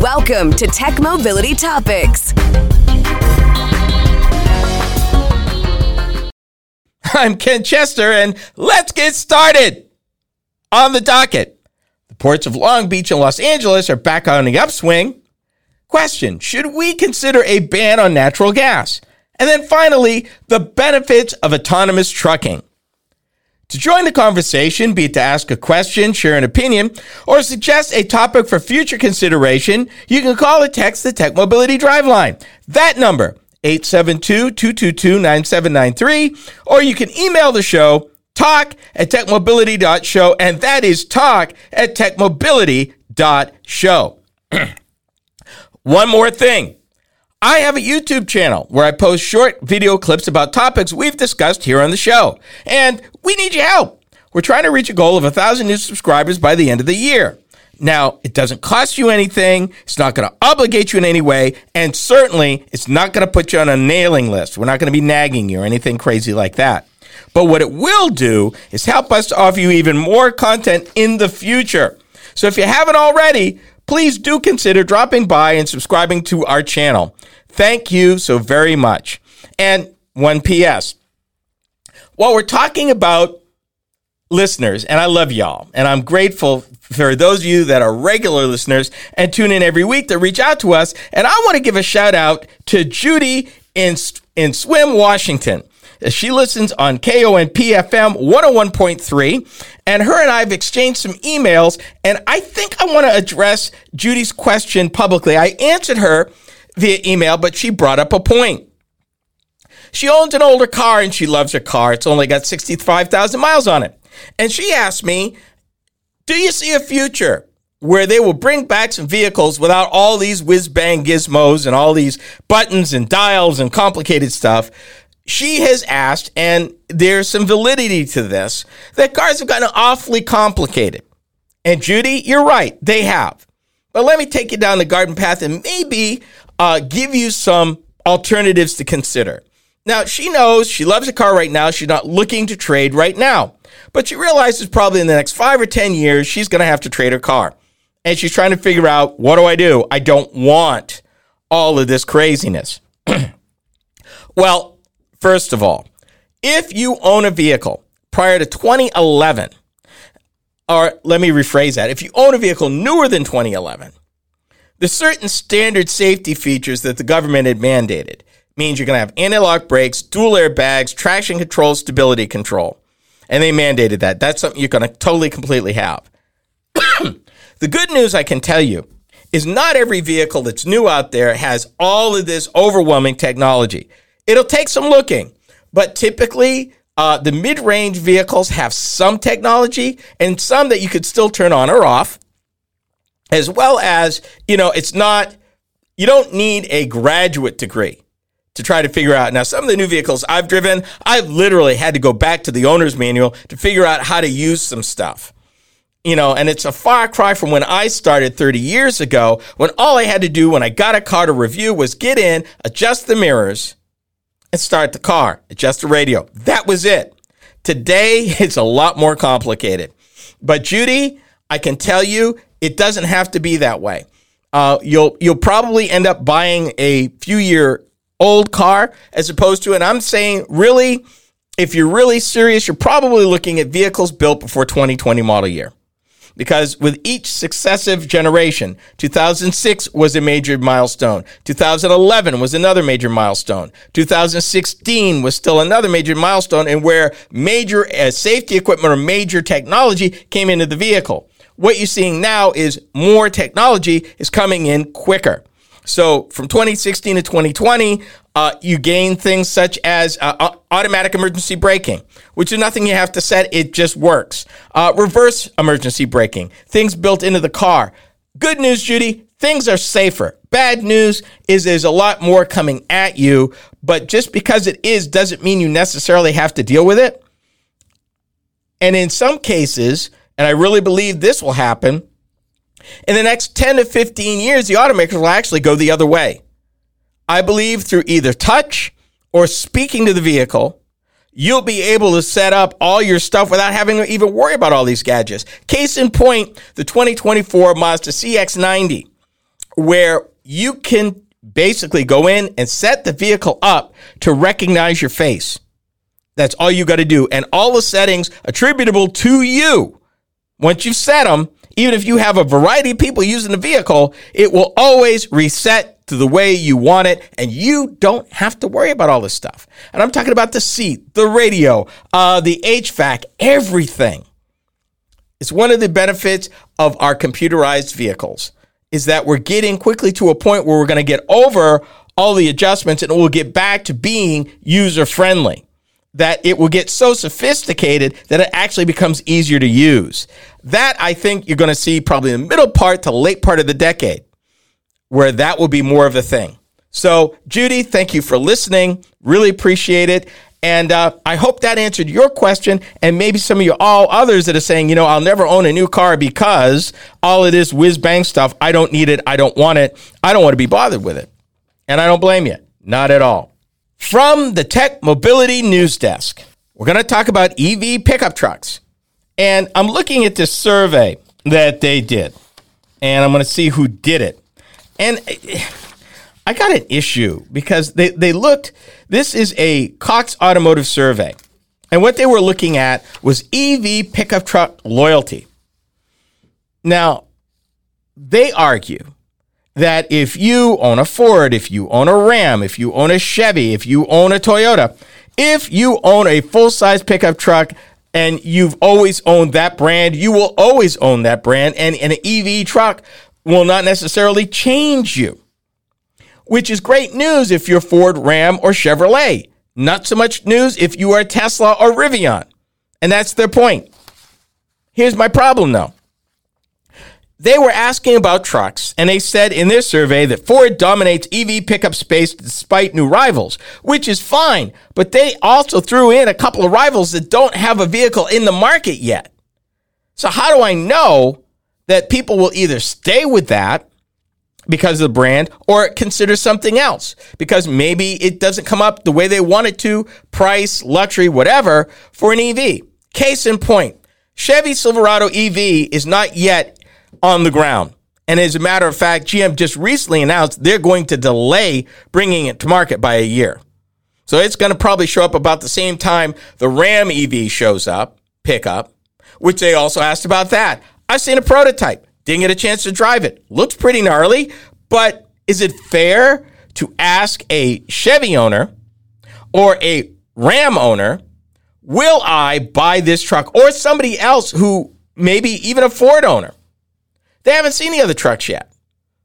Welcome to Tech Mobility Topics. I'm Ken Chester, and let's get started. On the docket, the ports of Long Beach and Los Angeles are back on the upswing. Question Should we consider a ban on natural gas? And then finally, the benefits of autonomous trucking. To join the conversation, be it to ask a question, share an opinion, or suggest a topic for future consideration, you can call or text the Tech Mobility Drive line. That number, 872-222-9793, or you can email the show, talk at techmobility.show, and that is talk at techmobility.show. One more thing. I have a YouTube channel where I post short video clips about topics we've discussed here on the show. And we need your help. We're trying to reach a goal of 1,000 new subscribers by the end of the year. Now, it doesn't cost you anything, it's not going to obligate you in any way, and certainly it's not going to put you on a nailing list. We're not going to be nagging you or anything crazy like that. But what it will do is help us to offer you even more content in the future. So if you haven't already, please do consider dropping by and subscribing to our channel. Thank you so very much. And one PS. While we're talking about listeners, and I love y'all, and I'm grateful for those of you that are regular listeners and tune in every week that reach out to us. And I want to give a shout out to Judy in, in Sequim, Washington. She listens on KONP FM 101.3, and her and I have exchanged some emails. And I think I want to address Judy's question publicly. I answered her via email, but she brought up a point. She owns an older car and she loves her car. It's only got 65,000 miles on it. And she asked me, Do you see a future where they will bring back some vehicles without all these whiz bang gizmos and all these buttons and dials and complicated stuff? She has asked, and there's some validity to this, that cars have gotten awfully complicated. And Judy, you're right, they have. But let me take you down the garden path and maybe uh, give you some alternatives to consider. Now, she knows she loves a car right now. She's not looking to trade right now. But she realizes probably in the next five or 10 years, she's going to have to trade her car. And she's trying to figure out what do I do? I don't want all of this craziness. well, First of all, if you own a vehicle prior to 2011, or let me rephrase that, if you own a vehicle newer than 2011, there's certain standard safety features that the government had mandated. means you're going to have anti-lock brakes, dual airbags, traction control, stability control. And they mandated that. That's something you're going to totally, completely have. the good news I can tell you is not every vehicle that's new out there has all of this overwhelming technology. It'll take some looking, but typically uh, the mid-range vehicles have some technology and some that you could still turn on or off, as well as you know it's not you don't need a graduate degree to try to figure out. Now, some of the new vehicles I've driven, I've literally had to go back to the owner's manual to figure out how to use some stuff. You know, and it's a far cry from when I started 30 years ago, when all I had to do when I got a car to review was get in, adjust the mirrors, and start the car, adjust the radio. That was it. Today, it's a lot more complicated. But Judy, I can tell you, it doesn't have to be that way. Uh, you'll you'll probably end up buying a few year old car as opposed to, and I'm saying really, if you're really serious, you're probably looking at vehicles built before 2020 model year because with each successive generation, 2006 was a major milestone, 2011 was another major milestone, 2016 was still another major milestone, and where major uh, safety equipment or major technology came into the vehicle. What you're seeing now is more technology is coming in quicker. So from 2016 to 2020, uh, you gain things such as uh, automatic emergency braking, which is nothing you have to set, it just works. Uh, reverse emergency braking, things built into the car. Good news, Judy, things are safer. Bad news is there's a lot more coming at you, but just because it is doesn't mean you necessarily have to deal with it. And in some cases, and I really believe this will happen, in the next 10 to 15 years, the automakers will actually go the other way. I believe through either touch or speaking to the vehicle, you'll be able to set up all your stuff without having to even worry about all these gadgets. Case in point, the 2024 Mazda CX90 where you can basically go in and set the vehicle up to recognize your face. That's all you got to do. And all the settings attributable to you, once you've set them, even if you have a variety of people using the vehicle, it will always reset to the way you want it. And you don't have to worry about all this stuff. And I'm talking about the seat, the radio, uh, the HVAC, everything. It's one of the benefits of our computerized vehicles is that we're getting quickly to a point where we're going to get over all the adjustments and we'll get back to being user friendly. That it will get so sophisticated that it actually becomes easier to use. That I think you're going to see probably in the middle part to late part of the decade, where that will be more of a thing. So, Judy, thank you for listening. Really appreciate it. And uh, I hope that answered your question and maybe some of you all others that are saying, you know, I'll never own a new car because all it is whiz bang stuff. I don't need it. I don't want it. I don't want to be bothered with it. And I don't blame you. Not at all. From the Tech Mobility News Desk, we're going to talk about EV pickup trucks. And I'm looking at this survey that they did, and I'm going to see who did it. And eh, I got an issue because they, they looked, this is a Cox Automotive survey. And what they were looking at was EV pickup truck loyalty. Now, they argue that if you own a Ford, if you own a Ram, if you own a Chevy, if you own a Toyota, if you own a full size pickup truck and you've always owned that brand, you will always own that brand. And, and an EV truck will not necessarily change you which is great news if you're Ford, Ram, or Chevrolet. Not so much news if you are Tesla or Rivian. And that's their point. Here's my problem though. They were asking about trucks, and they said in their survey that Ford dominates EV pickup space despite new rivals, which is fine. But they also threw in a couple of rivals that don't have a vehicle in the market yet. So, how do I know that people will either stay with that because of the brand or consider something else because maybe it doesn't come up the way they want it to, price, luxury, whatever, for an EV. Case in point, Chevy Silverado EV is not yet on the ground. And as a matter of fact, GM just recently announced they're going to delay bringing it to market by a year. So it's going to probably show up about the same time the Ram EV shows up, pickup, which they also asked about that. I've seen a prototype. Didn't get a chance to drive it. Looks pretty gnarly, but is it fair to ask a Chevy owner or a Ram owner, will I buy this truck? Or somebody else who maybe even a Ford owner. They haven't seen the other trucks yet.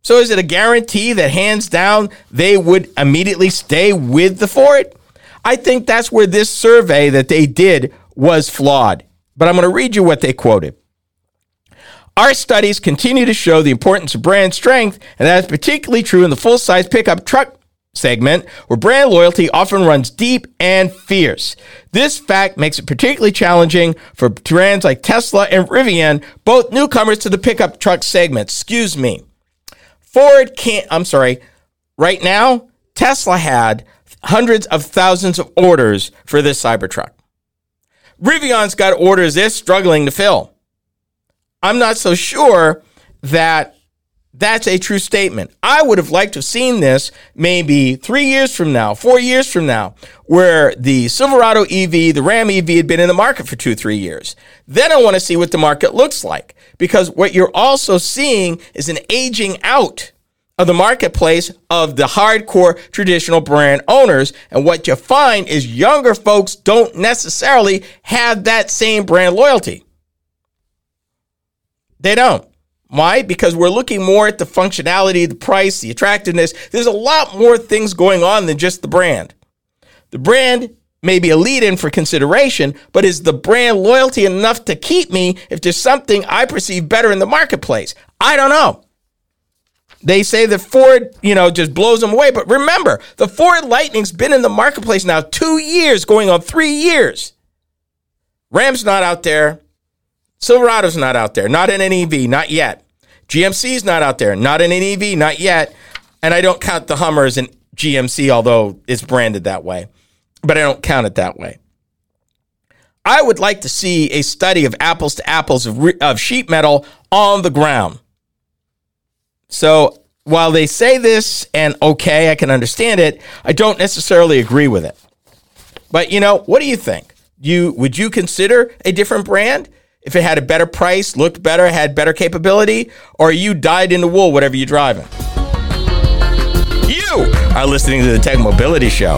So is it a guarantee that hands down they would immediately stay with the Ford? I think that's where this survey that they did was flawed. But I'm going to read you what they quoted. Our studies continue to show the importance of brand strength, and that is particularly true in the full size pickup truck segment, where brand loyalty often runs deep and fierce. This fact makes it particularly challenging for brands like Tesla and Rivian, both newcomers to the pickup truck segment. Excuse me. Ford can't, I'm sorry, right now, Tesla had hundreds of thousands of orders for this Cybertruck. Rivian's got orders they're struggling to fill. I'm not so sure that that's a true statement. I would have liked to have seen this maybe three years from now, four years from now, where the Silverado EV, the Ram EV had been in the market for two, three years. Then I want to see what the market looks like because what you're also seeing is an aging out of the marketplace of the hardcore traditional brand owners. And what you find is younger folks don't necessarily have that same brand loyalty. They don't. Why? Because we're looking more at the functionality, the price, the attractiveness. There's a lot more things going on than just the brand. The brand may be a lead in for consideration, but is the brand loyalty enough to keep me if there's something I perceive better in the marketplace? I don't know. They say that Ford, you know, just blows them away. But remember, the Ford Lightning's been in the marketplace now two years, going on three years. Ram's not out there. Silverado's not out there, not in an EV, not yet. GMC's not out there, not in an EV, not yet. And I don't count the Hummer as an GMC, although it's branded that way. But I don't count it that way. I would like to see a study of apples to apples of, re- of sheet metal on the ground. So while they say this and okay, I can understand it, I don't necessarily agree with it. But you know, what do you think? You would you consider a different brand if it had a better price, looked better, had better capability, or you dyed in the wool whatever you're driving? You are listening to the Tech Mobility Show.